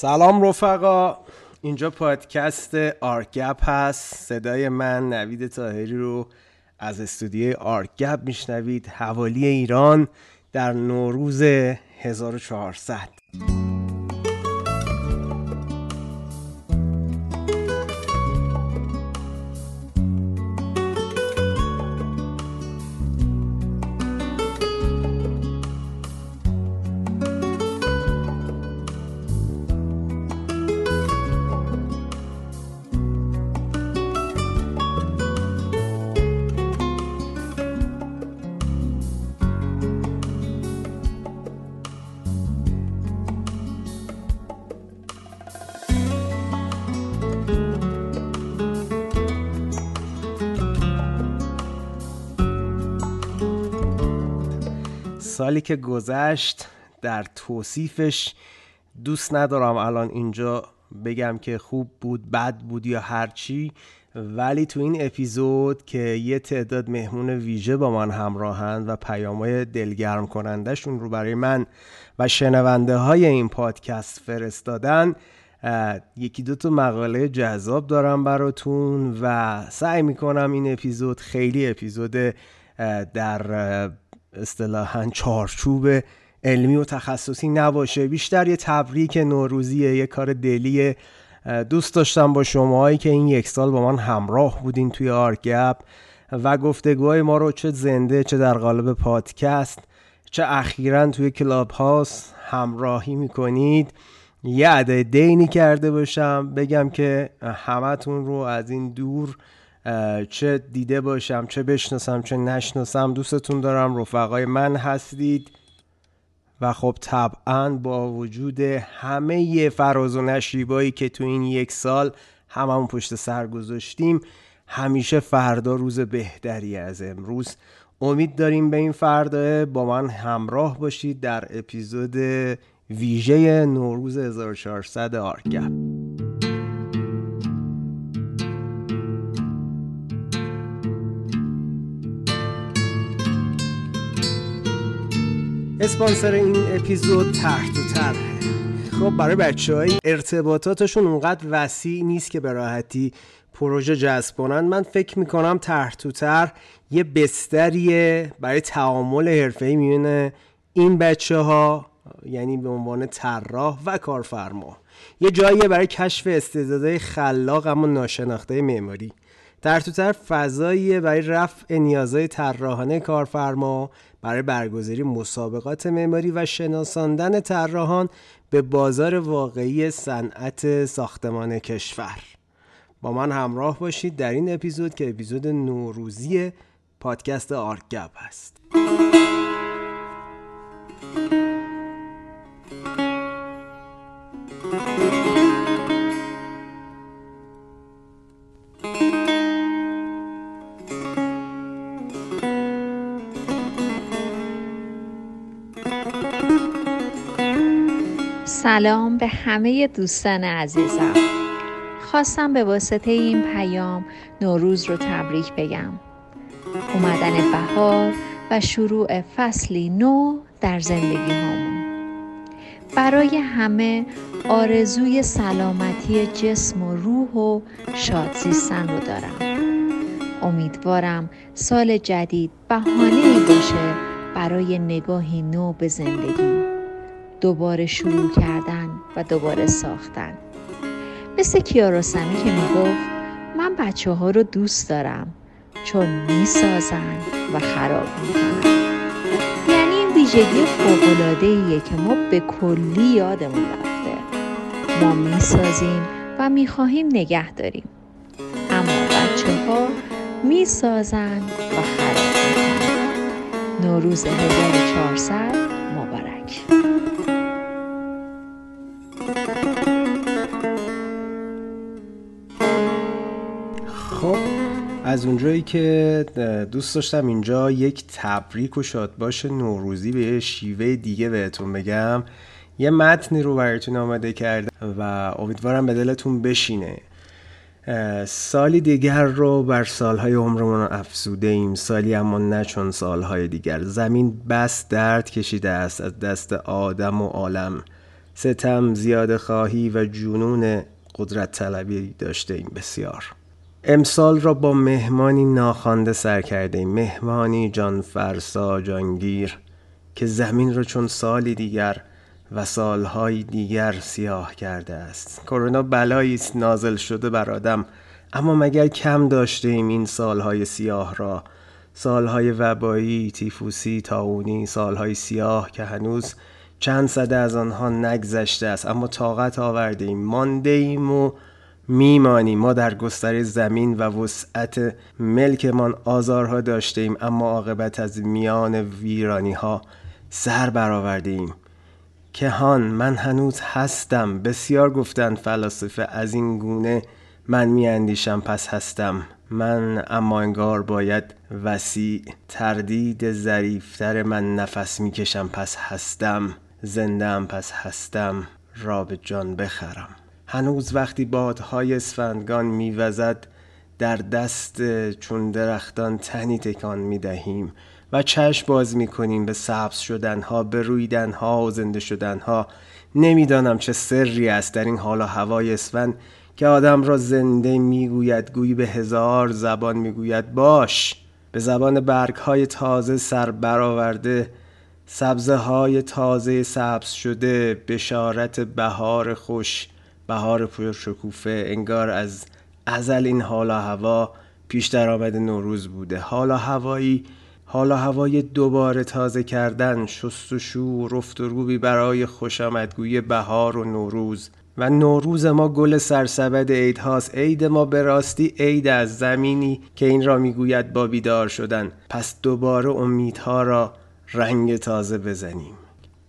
سلام رفقا. اینجا پادکست آرگپ هست. صدای من نوید تاهری رو از استودیوی آرگپ میشنوید. حوالی ایران در نوروز 1400 سالی که گذشت در توصیفش دوست ندارم الان اینجا بگم که خوب بود بد بود یا هرچی ولی تو این اپیزود که یه تعداد مهمون ویژه با من همراهند و پیامهای دلگرم کنندشون رو برای من و شنونده های این پادکست فرستادن یکی دو تا مقاله جذاب دارم براتون و سعی می‌کنم این اپیزود خیلی اپیزود در اصطلاحا چارچوب علمی و تخصصی نباشه. بیشتر یه تبریک نوروزیه یه کار دلی دوست داشتم با شماهایی که این یک سال با من همراه بودین توی آرگپ و گفتگوهای ما رو چه زنده چه در قالب پادکست چه اخیرا توی کلاب هاست همراهی می‌کنید. یه عده دینی کرده باشم. بگم که همتون رو از این دور چه دیده باشم چه بشناسم چه نشناسم دوستتون دارم رفقای من هستید. و خب طبعا با وجود همه فراز و نشیبایی که تو این یک سال هممون پشت سر گذاشتیم همیشه فردا روز بهتری از امروز. امید داریم به این فردا با من همراه باشید در اپیزود ویژه نوروز 1400 آرگپ اسپانسر این اپیزود تحت و طرحه خب برای بچه های ارتباطاتشون اونقدر وسیع نیست که به راحتی پروژه جذب کنن. من فکر می‌کنم تحت و طرح یه بستریه برای تعامل حرفه‌ای میونه این بچه ها یعنی به عنوان طراح و کارفرما. یه جاییه برای کشف استعدادهای خلاق اما ناشناخته معماری. در تو فضاییه برای رفع نیازهای طراحانه کارفرما برای برگزاری مسابقات معماری و شناساندن طراحان به بازار واقعی صنعت ساختمان کشور. با من همراه باشید در این اپیزود که اپیزود نوروزی پادکست آرگپ است سلام به همه دوستان عزیزم. خواستم به واسطه این پیام نوروز رو تبریک بگم. اومدن بهار و شروع فصلی نو در زندگی همون برای همه آرزوی سلامتی جسم و روح و شاد زیستن رو دارم. امیدوارم سال جدید بهانه باشه برای نگاهی نو به زندگی. دوباره شروع کردن و دوباره ساختن. مثل کیارستمی که می‌گفت من بچه ها رو دوست دارم چون می‌سازن و خراب می‌کنن. یعنی این ویژگی فوقلاده که ما به کلی یادمون رفته. ما می‌سازیم و می‌خواهیم نگه داریم. اما بچه ها می‌سازن و خراب می‌کنن. نوروز 1400 مبارک. از اونجایی که دوست داشتم اینجا یک تبریک و شادباش نوروزی به شیوه دیگه بهتون بگم. یه متنی رو براتون آماده کرده و امیدوارم به دلتون بشینه. سالی دیگر رو بر سالهای عمرمون افزوده ایم. سالی اما نه چون سالهای دیگر. زمین بس درد کشیده است از دست آدم و عالم. ستم زیاد خواهی و جنون قدرت طلبی داشته ایم. بسیار. امسال را با مهمانی ناخوانده سر کرده ایم. مهمانی جان فرسا جانگیر که زمین را چون سالی دیگر و سالهای دیگر سیاه کرده است. کرونا بلایی است نازل شده بر آدم. اما مگر کم داشته ایم این سالهای سیاه را؟ سالهای وبایی، تیفوسی، تاونی، سالهای سیاه که هنوز چند صده از آنها نگذشته است. اما طاقت آورده ایم. مانده ایم و میمانیم. ما در گستره زمین و وسعت ملکمان آزارها داشته ایم اما عاقبت از میان ویرانی ها سر برآورده ایم که هان من هنوز هستم. بسیار گفتند فلاسفه از این گونه من میاندیشم پس هستم. من اما انگار باید وسیع تردید ظریفتر من نفس می‌کشم پس هستم. زندم پس هستم. را به جان بخرم. هنوز وقتی بادهای اسفندگان میوزد در دست چون درختان تنی تکان می‌دهیم و چشم باز می‌کنیم به سبز شدنها به رویدنها و زنده شدنها. نمی‌دانم چه سری است در این حال و هوای اسفند که آدم را زنده می‌گوید گویی به هزار زبان می‌گوید. باش! به زبان برگ های تازه سر برآورده سبزه های تازه سبز شده بشارت بهار خوش. بهار پرشکوفه انگار از ازل این حالا هوا پیش در آمد نوروز بوده. حالا هوایی حالا هوای دوباره تازه کردن شست و شو رفت و روبی برای خوش آمدگوی بهار و نوروز. و نوروز ما گل سرسبد عید هاست. عید ما به راستی عید از زمینی که این را می‌گوید با بیدار شدن. پس دوباره امیدها را رنگ تازه بزنیم.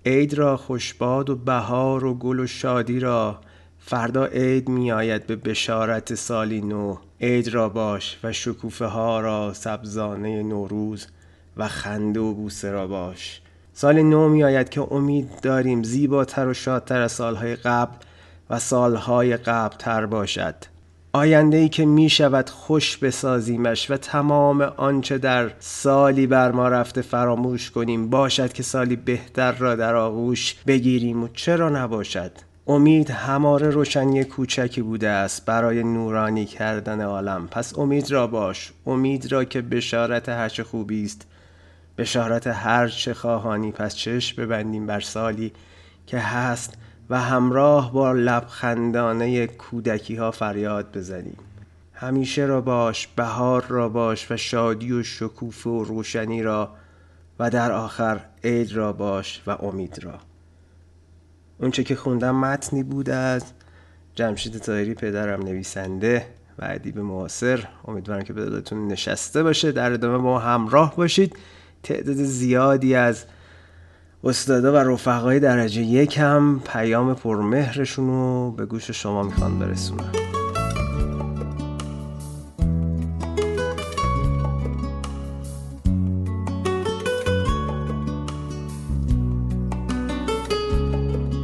عید را خوشباد و بهار و گل و شادی را فردا عید می آید به بشارت سالی نو عید را باش و شکوفه ها را سبزانه نوروز و خنده و بوسه را باش. سال نو می آید که امید داریم زیباتر و شادتر از سالهای قبل و سالهای قبل تر باشد. آینده ای که می شود خوش بسازیمش و تمام آنچه در سالی بر ما رفته فراموش کنیم. باشد که سالی بهتر را در آغوش بگیریم و چرا نباشد؟ امید هماره روشنی کوچکی بوده است برای نورانی کردن عالم. پس امید را باش. امید را که بشارت هرچه خوبی است. بشارت هر چه خواهانی. پس چشم ببندیم بر سالی که هست و همراه با لبخندانه کودکی ها فریاد بزنیم. همیشه را باش بهار را باش و شادی و شکوفه و روشنی را و در آخر عید را باش و امید را. اونچه که خوندم متنی بود از جمشید تایری پدرم نویسنده و ادیب معاصر. امیدوارم که به نشسته باشه. در ادامه ما همراه باشید. تعداد زیادی از استادا و رفقای درجه یکم پیام پرمهرشون رو به گوش شما می‌خوان برسونن.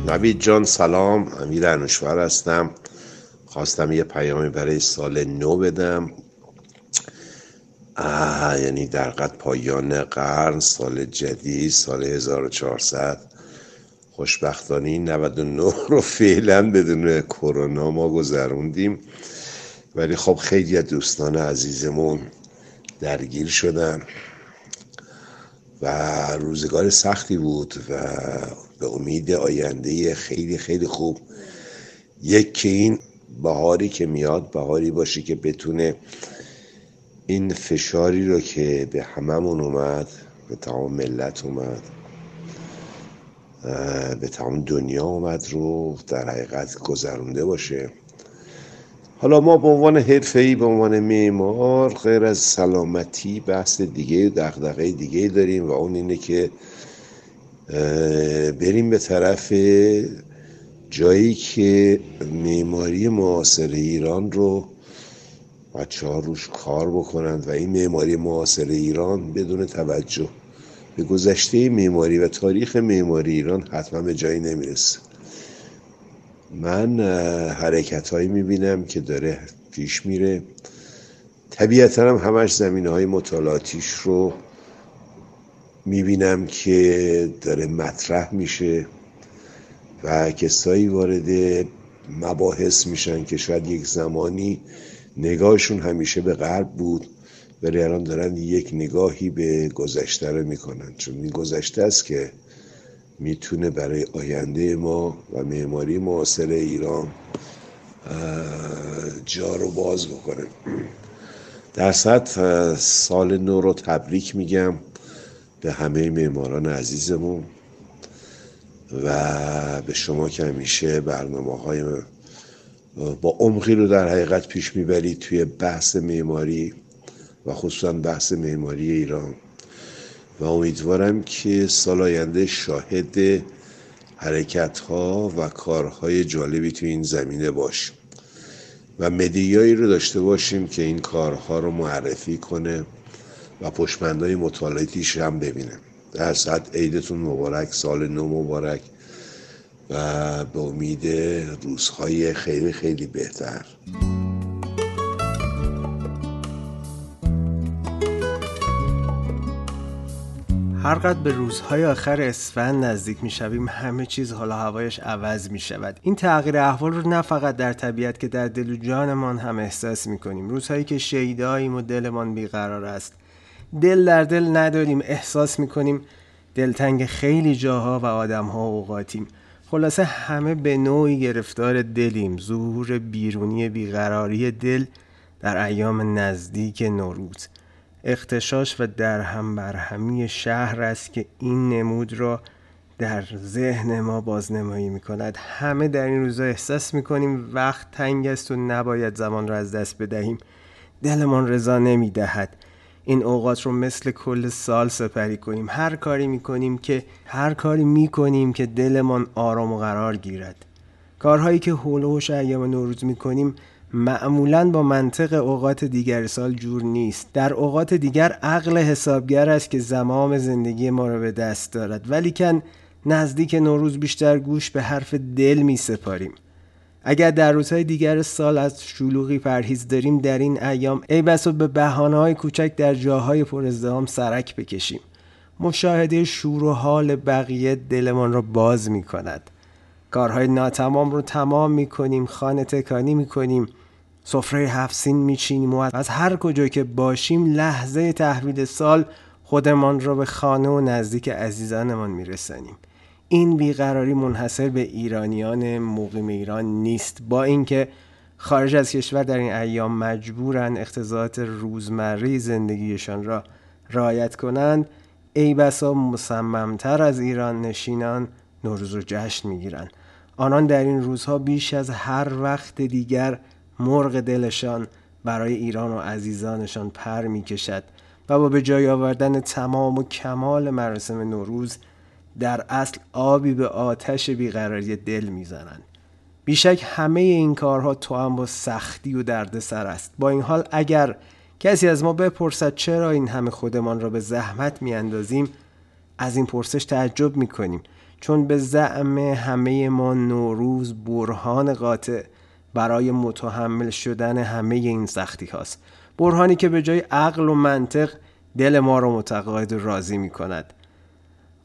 نوید جان سلام. امیر انوشور هستم. خواستم یه پیامی برای سال نو بدم. یعنی در قد پایان قرن سال جدید سال 1400 خوشبختانه 99 رو فعلا بدون کرونا ما گذروندیم. ولی خب خیلی از دوستان عزیزمون درگیر شدن و روزگار سختی بود و به امید آینده خیلی خیلی خوب. یک که این بهاری که میاد بهاری باشه که بتونه این فشاری رو که به هممون اومد به تمام ملت اومد به تمام دنیا اومد رو در حقیقت گذرونده باشه. حالا ما به عنوان حرفه‌ای به عنوان معمار غیر از سلامتی بحث دیگه دغدغه دیگه داریم و اون اینه که بریم به طرف جایی که معماری معاصر ایران رو بچه ها روش کار بکنند و این معماری معاصر ایران بدون توجه به گذشته معماری و تاریخ معماری ایران حتما به جایی نمی‌رسه. من حرکت هایی می‌بینم که داره پیش میره. طبیعتا هم همش زمینه های مطالعاتیش رو می‌بینم که داره مطرح میشه و کسایی وارد مباحث میشن که شاید یک زمانی نگاهشون همیشه به غرب بود ولی الان دارن یک نگاهی به گذشته رو می‌کنن. چون این گذشته است که می‌تونه برای آینده ما و معماری معاصر ایران جا رو باز بکنه. در سطح سال نو رو تبریک میگم. به همه معماران عزیزمون و به شما که همیشه برنامه های با عمقی رو در حقیقت پیش می‌برید توی بحث معماری و خصوصا بحث معماری ایران. و امیدوارم که سال آینده شاهد حرکت ها و کارهای جالبی توی این زمینه باشیم و مدیایی رو داشته باشیم که این کارها رو معرفی کنه. و پشمندهای مطالعاتیش هم ببینه. در ساعت عیدتون مبارک سال نو مبارک و به امید روزهای خیلی خیلی بهتر. هرقدر به روزهای آخر اسفند نزدیک می شویم همه چیز حالا هوایش عوض می شود. این تغییر احوال رو نه فقط در طبیعت که در دل و جانمان هم احساس می کنیم. روزهایی که شیداییم و دلمان بیقرار است. دل در دل نداریم احساس می کنیم دلتنگ خیلی جاها و آدمها اوقاتیم. خلاصه همه به نوعی گرفتار دلیم. ظهور بیرونی بیقراری دل در ایام نزدیک نوروز. اختشاش و درهم برهمی شهر است که این نمود را در ذهن ما بازنمایی می کند همه در این روزا احساس می کنیم وقت تنگ است و نباید زمان را از دست بدهیم. دلمان رضا نمی دهد این اوقات رو مثل کل سال سپری کنیم. هر کاری می کنیم که هر کاری می کنیم که دلمان آرام و قرار گیرد. کارهایی که حول و ایام نوروز می کنیم معمولا با منطق اوقات دیگر سال جور نیست. در اوقات دیگر عقل حسابگر است که زمام زندگی ما را به دست دارد. ولیکن نزدیک نوروز بیشتر گوش به حرف دل می سپاریم اگر در روزهای دیگر سال از شلوغی پرهیز داریم در این ایام ای بس و به بحانه های کوچک در جاهای پر ازدهام سرک بکشیم. مشاهده شور و حال بقیه دلمان را باز می کند کارهای ناتمام رو تمام می کنیم خانه تکانی می کنیم سفره هفسین میچینیم و از هر کجا که باشیم لحظه تحویل سال خودمان را به خانه و نزدیک عزیزانمان میرسانیم. این بیقراری منحصر به ایرانیان مقیم ایران نیست. با اینکه خارج از کشور در این ایام مجبورن اختزاعات روزمره زندگیشان را رعایت کنند ای بسا مصممتر از ایران نشینان نوروز رو جشن می‌گیرند. آنان در این روزها بیش از هر وقت دیگر مرغ دلشان برای ایران و عزیزانشان پر می کشد و با به جای آوردن تمام و کمال مراسم نوروز در اصل آبی به آتش بیقراری دل می‌زنند بیشک همه این کارها تو هم با سختی و دردسر است. با این حال اگر کسی از ما بپرسد چرا این همه خودمان را به زحمت میاندازیم از این پرسش تعجب می‌کنیم. چون به زعم همه ما نوروز برهان قاطع برای متحمل شدن همه این سختی هاست. برهانی که به جای عقل و منطق دل ما را متقاعد و راضی می کند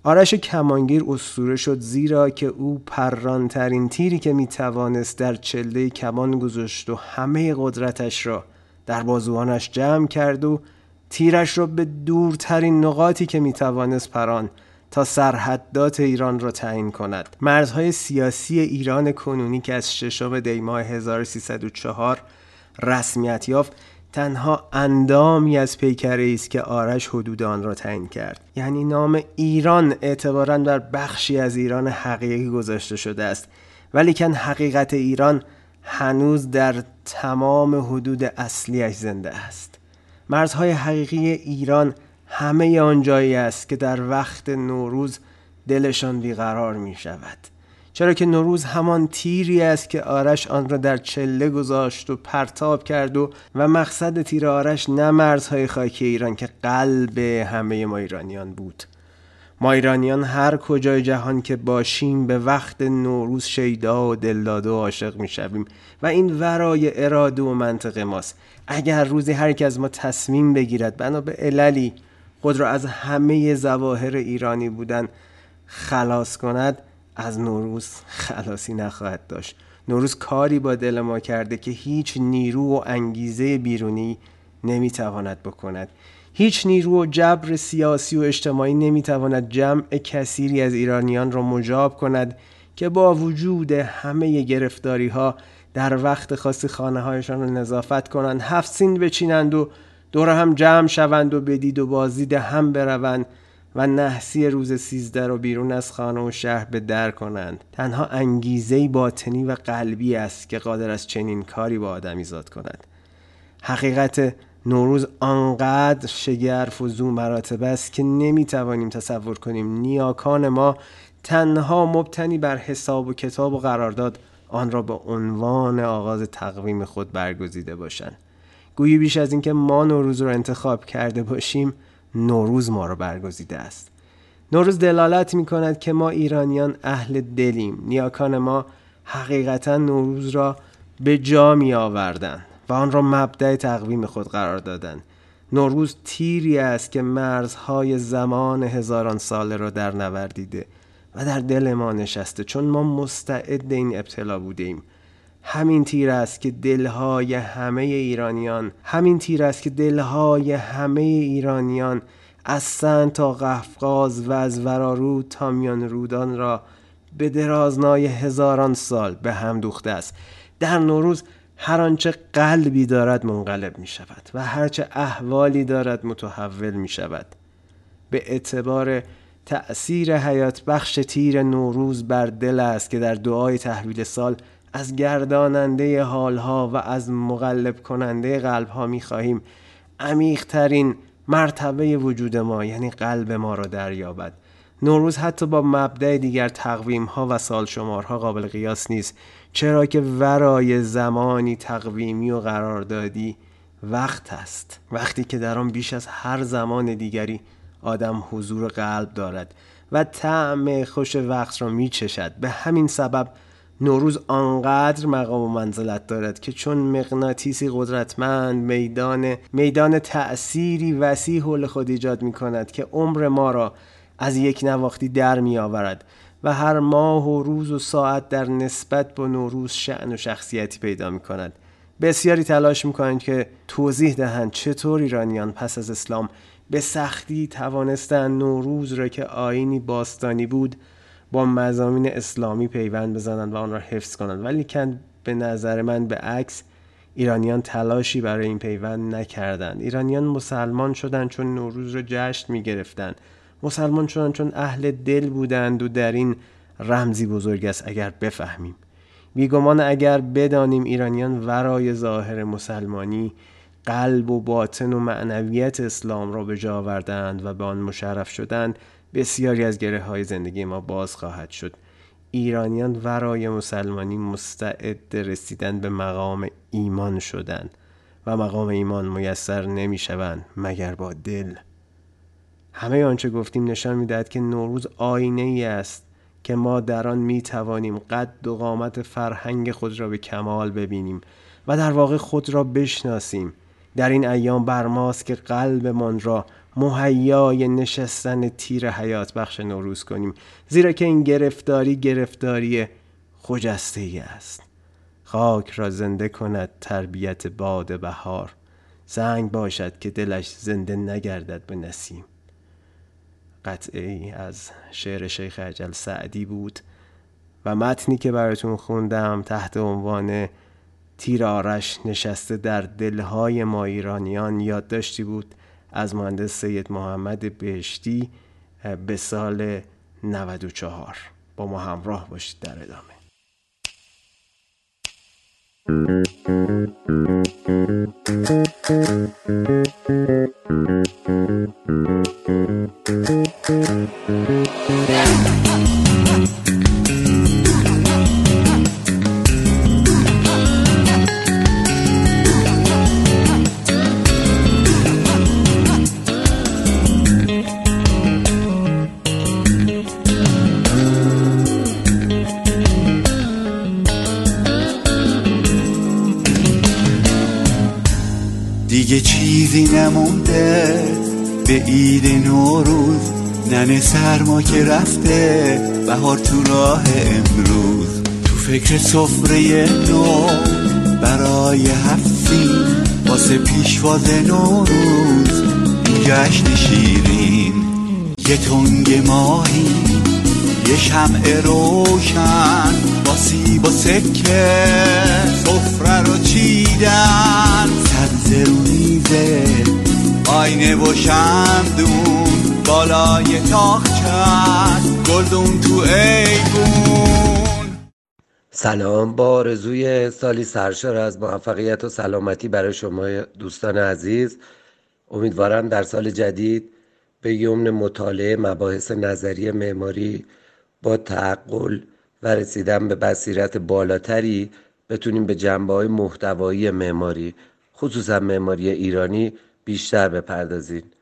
آرش کمانگیر اسطوره شد زیرا که او پرانترین تیری که می توانست در چله کمان گذاشت و همه قدرتش را در بازوانش جمع کرد و تیرش را به دورترین نقاطی که می توانست پران تا سرحدات ایران را تعیین کند. مرزهای سیاسی ایران کنونی که از ششم دیماه 1304 رسمیت یافت. تنها اندامی از پیکره است که آرش حدود آن را تعیین کرد. یعنی نام ایران اعتبارا بر بخشی از ایران حقیقی گذاشته شده است. ولیکن حقیقت ایران هنوز در تمام حدود اصلیش زنده است. مرزهای حقیقی ایران همه آن جایی است که در وقت نوروز دلشان بیقرار می شود چرا که نوروز همان تیری است که آرش آن را در چله گذاشت و پرتاب کرد و و مقصد تیر آرش نه مرزهای خاکی ایران که قلب همه ما ایرانیان بود. ما ایرانیان هر کجای جهان که باشیم به وقت نوروز شیدا و دلداده و عاشق می شویم و این ورای اراده و منطق ماست. اگر روزی هر از ما تصمیم بگیرد بنا به عللی خود را از همه زواهر ایرانی بودن خلاص کند از نوروز خلاصی نخواهد داشت. نوروز کاری با دل ما کرده که هیچ نیرو و انگیزه بیرونی نمی‌تواند بکند. هیچ نیرو و جبر سیاسی و اجتماعی نمی‌تواند جمع کثیری از ایرانیان را مجاب کند که با وجود همه گرفتاری ها در وقت خاصی خانه هایشان را نظافت کنند هفت سین بچینند و دور هم جمع شوند و بدید و بازدید هم بروند. و نحسی روز سیزده رو بیرون از خانه و شهر به در کنند. تنها انگیزه باطنی و قلبی است که قادر از چنین کاری با آدمی زاد کند. حقیقت نوروز آنقدر شگرف و زو مراتب است که نمی‌توانیم تصور کنیم نیاکان ما تنها مبتنی بر حساب و کتاب و قرارداد آن را به عنوان آغاز تقویم خود برگزیده باشند. گویی بیش از اینکه ما نوروز را انتخاب کرده باشیم نوروز ما را برگزیده است. نوروز دلالت می کند که ما ایرانیان اهل دلیم. نیاکان ما حقیقتا نوروز را به جا می آوردن و آن را مبدع تقویم خود قرار دادند. نوروز تیری است که مرزهای زمان هزاران ساله را در نوردیده و در دل ما نشسته. چون ما مستعد این ابتلا بودیم. همین تیر است که دلهای همه ایرانیان همین تیر است که دلهای همه ایرانیان از سن تا قفقاز و از ورارود تا میان رودان را به درازنای هزاران سال به هم دوخته است. در نوروز هر آنچه قلبی دارد منقلب می شود و هرچه احوالی دارد متحول می شود. به اعتبار تأثیر حیات بخش تیر نوروز بر دل است که در دعای تحویل سال از گرداننده حالها و از مغلب کننده قلبها می خواهیم. عمیقترین مرتبه وجود ما یعنی قلب ما را دریابد. نوروز حتی با مبدع دیگر تقویم ها و سال شمارها قابل قیاس نیست. چرا که ورای زمانی تقویمی و قراردادی وقت است. وقتی که در آن بیش از هر زمان دیگری آدم حضور قلب دارد و طعم خوش وقت را می چشد. به همین سبب نوروز آنقدر مقام و منزلت دارد که چون مغناطیسی قدرتمند میدان میدان تأثیری وسیع حول خود ایجاد می کند که عمر ما را از یک نواختی در می آورد و هر ماه و روز و ساعت در نسبت با نوروز شعن و شخصیتی پیدا می کند بسیاری تلاش می کنند که توضیح دهند چطور ایرانیان پس از اسلام به سختی توانستند نوروز را که آینی باستانی بود با مزامین اسلامی پیوند بزنند و آن را حفظ کنند. ولی کن به نظر من به عکس ایرانیان تلاشی برای این پیوند نکردند. ایرانیان مسلمان شدند چون نوروز را جشن می گرفتند مسلمان شدند چون اهل دل بودند و در این رمزی بزرگ است اگر بفهمیم. بیگمان اگر بدانیم ایرانیان ورای ظاهر مسلمانی قلب و باطن و معنویت اسلام را به جا آوردند و به آن مشرف شدند بسیاری از گره های زندگی ما باز خواهد شد. ایرانیان ورای مسلمانی مستعد رسیدن به مقام ایمان شدند و مقام ایمان میسر نمی شوند مگر با دل. همه آنچه گفتیم نشان می‌دهد که نوروز آینه ای است که ما در آن می توانیم قد و قامت فرهنگ خود را به کمال ببینیم و در واقع خود را بشناسیم. در این ایام بر ماست که قلبمان را مهیای نشستن تیر حیات. بخش نوروز کنیم. زیرا که این گرفتاری گرفتاری خجسته ای است. خاک را زنده کند تربیت باد بهار. سنگ باشد که دلش زنده نگردد به نسیم. قطعه ای از شعر شیخ عجل سعدی بود و متنی که براتون خوندم تحت عنوان تیر آرش نشسته در دلهای ما ایرانیان یادداشتی بود. از مهندس سید محمد بهشتی به سال 94 با ما همراه باشید در ادامه. چیزی نمونده. به عید نوروز ننه سرما که رفته. بهار تو راه امروز. تو فکر سفره نو برای هفتین واسه پیشواز نوروز. این جشن شیرین. یه تنگ ماهی. یه شمع روشن. با سیب و سکه. سفره رو چیدن. سبز رو میزه آینه و شمدون بالای تاخچن گلدون تو ایبون سلام با آرزوی سالی سرشار از موفقیت و سلامتی برای شما دوستان عزیز. امیدوارم در سال جدید به یمن مطالعه مباحث نظری معماری با تعقل و رسیدن به بصیرت بالاتری بتونیم به جنبه های محتوایی معماری خصوصا معماری ایرانی بیشتر بپردازید.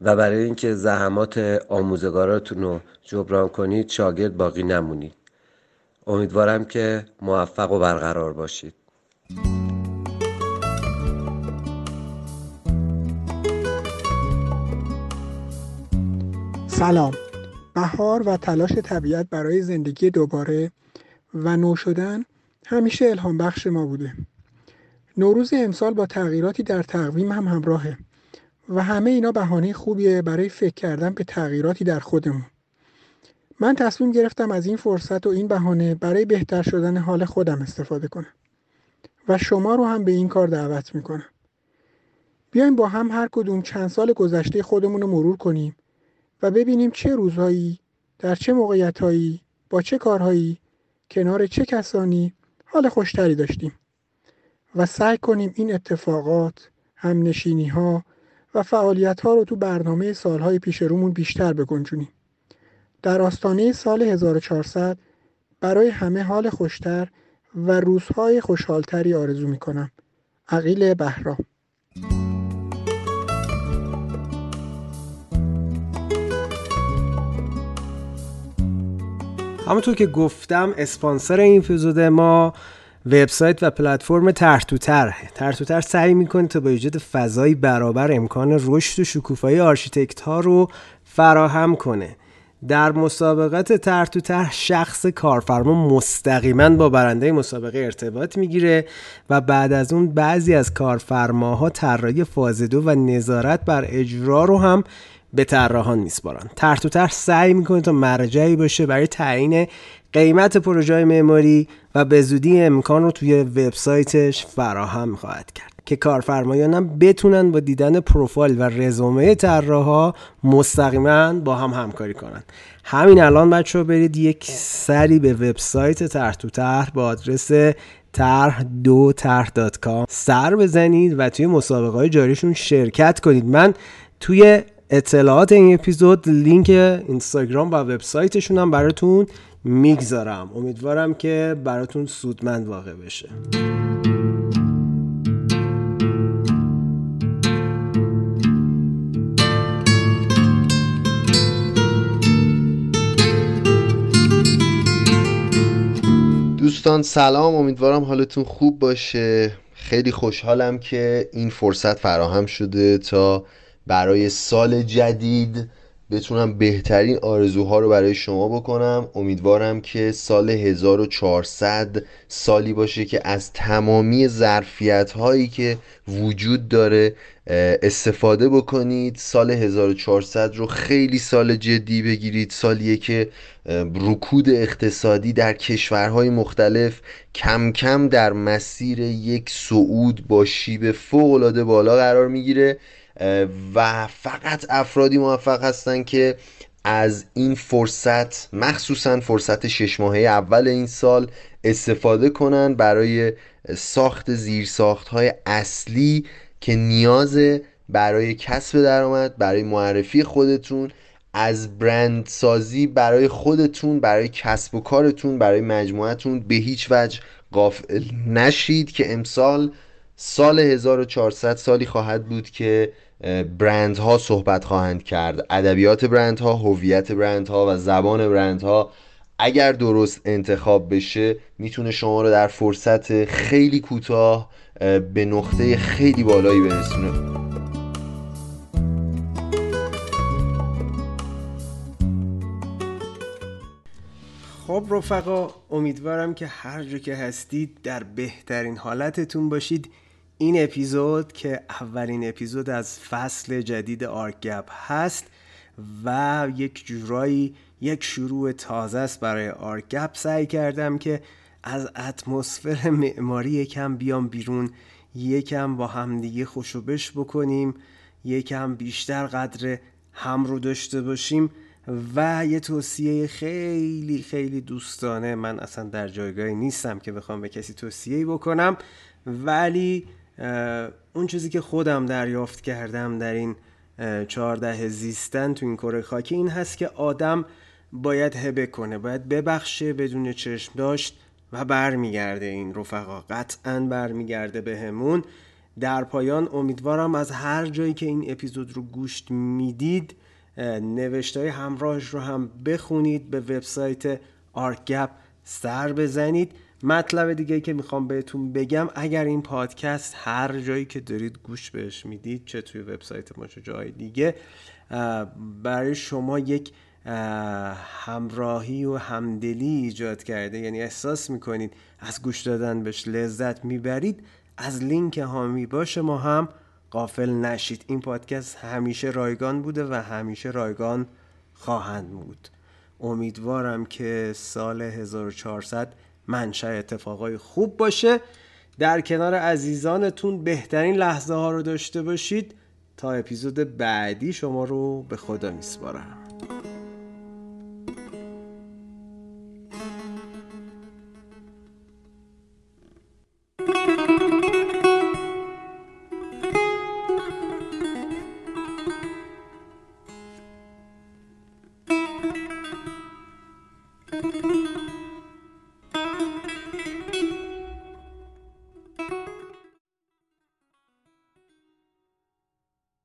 و برای اینکه زحمات آموزگاراتون رو جبران کنید شاگرد باقی نمونید. امیدوارم که موفق و برقرار باشید. سلام. بهار و تلاش طبیعت برای زندگی دوباره و نو شدن همیشه الهام بخش ما بوده. نوروز امسال با تغییراتی در تقویم هم همراهه و همه اینا بهانه خوبیه برای فکر کردن به تغییراتی در خودمون. من تصمیم گرفتم از این فرصت و این بهانه برای بهتر شدن حال خودم استفاده کنم و شما رو هم به این کار دعوت می‌کنم. بیایم با هم هر کدوم چند سال گذشته خودمون رو مرور کنیم و ببینیم چه روزهایی در چه موقعیتهایی با چه کارهایی کنار چه کسانی حال خوشتری داشتیم. و سعی کنیم این اتفاقات همنشینی ها و فعالیت ها رو تو برنامه سالهای پیش رومون بیشتر بگنجونیم در آستانه سال 1400 برای همه حال خوشتر و روزهای خوشحالتری آرزو می کنم. عقیل بهرام همونطور که گفتم اسپانسر این اپیزود ما وبسایت و پلتفرم ترتوتر ترتوتر سعی می‌کنه تا با ایجاد فضایی برابر امکان رشد و شکوفایی آرشیتکت ها رو فراهم کنه. در مسابقات ترتوتر شخص کارفرما مستقیما با برنده مسابقه ارتباط می‌گیره و بعد از اون بعضی از کارفرماها طراحی فاز دو و نظارت بر اجرا رو هم به طراحان میسپارن. تر تو سعی می‌کنه تا مرجعی باشه برای تعیین قیمت پروژه معماری و به زودی امکان رو توی وبسایتش فراهم خواهد کرد که کارفرمایان هم بتونن با دیدن پروفایل و رزومه طراحا مستقیما با هم همکاری کنن. همین الان بچه برید یک سری به وبسایت طرح تو طرح با آدرس طرح دو طرح سر بزنید و توی مسابقه های جاریشون شرکت کنید. من توی اطلاعات این اپیزود لینک اینستاگرام و وبسایتشون هم براتون می‌گذارم. امیدوارم که براتون سودمند واقع بشه. دوستان سلام امیدوارم حالتون خوب باشه. خیلی خوشحالم که این فرصت فراهم شده تا برای سال جدید بتونم بهترین آرزوها رو برای شما بکنم. امیدوارم که سال 1400 سالی باشه که از تمامی ظرفیت هایی که وجود داره استفاده بکنید. سال 1400 رو خیلی سال جدی بگیرید. سالیه که رکود اقتصادی در کشورهای مختلف کم کم در مسیر یک صعود با شیب فوق بالا قرار می‌گیره. و فقط افرادی موفق هستن که از این فرصت مخصوصا فرصت شش ماهه اول این سال استفاده کنن برای ساخت زیرساخت های اصلی که نیاز برای کسب درآمد برای معرفی خودتون از برند سازی برای خودتون برای کسب و کارتون برای مجموعتون. به هیچ وجه غافل نشید که امسال سال 1400 سالی خواهد بود که برندها صحبت خواهند کرد. ادبیات برندها هویت برندها و زبان برندها. اگر درست انتخاب بشه می‌تونه شما رو در فرصت خیلی کوتاه به نقطه خیلی بالایی برسونه. خب رفقا امیدوارم که هر جا که هستید در بهترین حالتتون باشید. این اپیزود که اولین اپیزود از فصل جدید آرگپ هست و یک جورایی یک شروع تازه است برای آرگپ سعی کردم که از اتمسفر معماری یکم بیام بیرون یکم با همدیگه خوشوبش بکنیم یکم بیشتر قدر هم رو داشته باشیم و یه توصیه خیلی خیلی دوستانه من اصلا در جایگاهی نیستم که بخوام به کسی توصیه بکنم ولی اون چیزی که خودم دریافت کردم در این چهارده زیستن تو این کره خاکی این هست که آدم باید هبه کنه باید ببخشه بدون چشم داشت و برمیگرده این رفقا. قطعا برمیگرده بهمون. به در پایان امیدوارم از هر جایی که این اپیزود رو گوشت می‌دید نوشتای همراهش رو هم بخونید به وبسایت آرکگپ سر بزنید. مطلب دیگه که می‌خوام بهتون بگم اگر این پادکست هر جایی که دارید گوش بهش می‌دید چه توی وبسایت ما چه جای دیگه برای شما یک همراهی و همدلی ایجاد کرده. یعنی احساس می‌کنید از گوش دادن بهش لذت می‌برید. از لینک هامی باش ما هم قافل نشید. این پادکست همیشه رایگان بوده و همیشه رایگان خواهند بود. امیدوارم که سال 1400 منشأ اتفاقای خوب باشه. در کنار عزیزانتون بهترین لحظه ها رو داشته باشید. تا اپیزود بعدی شما رو به خدا میسپارم.